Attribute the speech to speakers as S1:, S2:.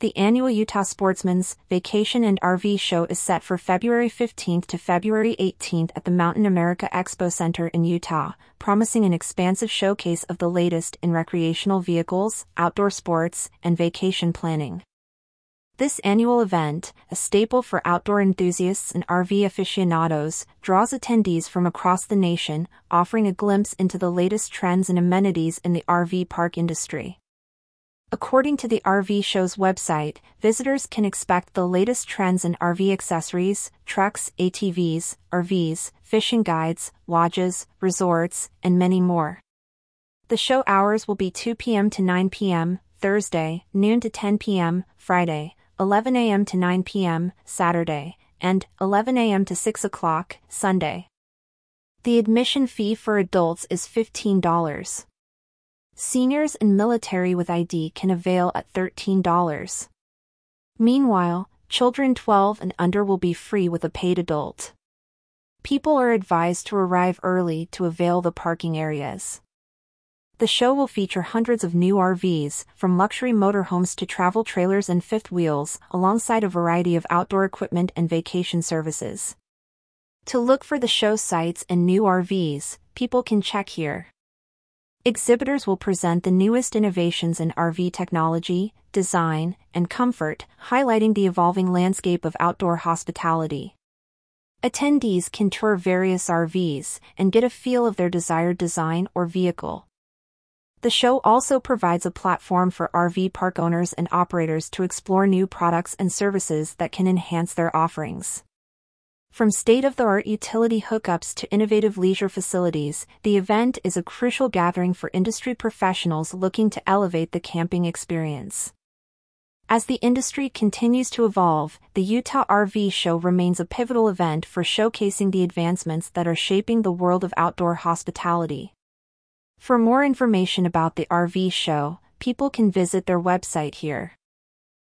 S1: The annual Utah Sportsman's Vacation and RV Show is set for February 15th to February 18th at the Mountain America Expo Center in Utah, promising an expansive showcase of the latest in recreational vehicles, outdoor sports, and vacation planning. This annual event, a staple for outdoor enthusiasts and RV aficionados, draws attendees from across the nation, offering a glimpse into the latest trends and amenities in the RV park industry. According to the RV Show's website, visitors can expect the latest trends in RV accessories, trucks, ATVs, RVs, fishing guides, lodges, resorts, and many more. The show hours will be 2 p.m. to 9 p.m., Thursday, noon to 10 p.m., Friday, 11 a.m. to 9 p.m., Saturday, and 11 a.m. to 6 o'clock, Sunday. The admission fee for adults is $15. Seniors and military with ID can avail at $13. Meanwhile, children 12 and under will be free with a paid adult. People are advised to arrive early to avail the parking areas. The show will feature hundreds of new RVs, from luxury motorhomes to travel trailers and fifth wheels, alongside a variety of outdoor equipment and vacation services. To look for the show sites and new RVs, people can check here. Exhibitors will present the newest innovations in RV technology, design, and comfort, highlighting the evolving landscape of outdoor hospitality. Attendees can tour various RVs and get a feel of their desired design or vehicle. The show also provides a platform for RV park owners and operators to explore new products and services that can enhance their offerings. From state of the art utility hookups to innovative leisure facilities, the event is a crucial gathering for industry professionals looking to elevate the camping experience. As the industry continues to evolve, the Utah RV Show remains a pivotal event for showcasing the advancements that are shaping the world of outdoor hospitality. For more information about the RV Show, people can visit their website here.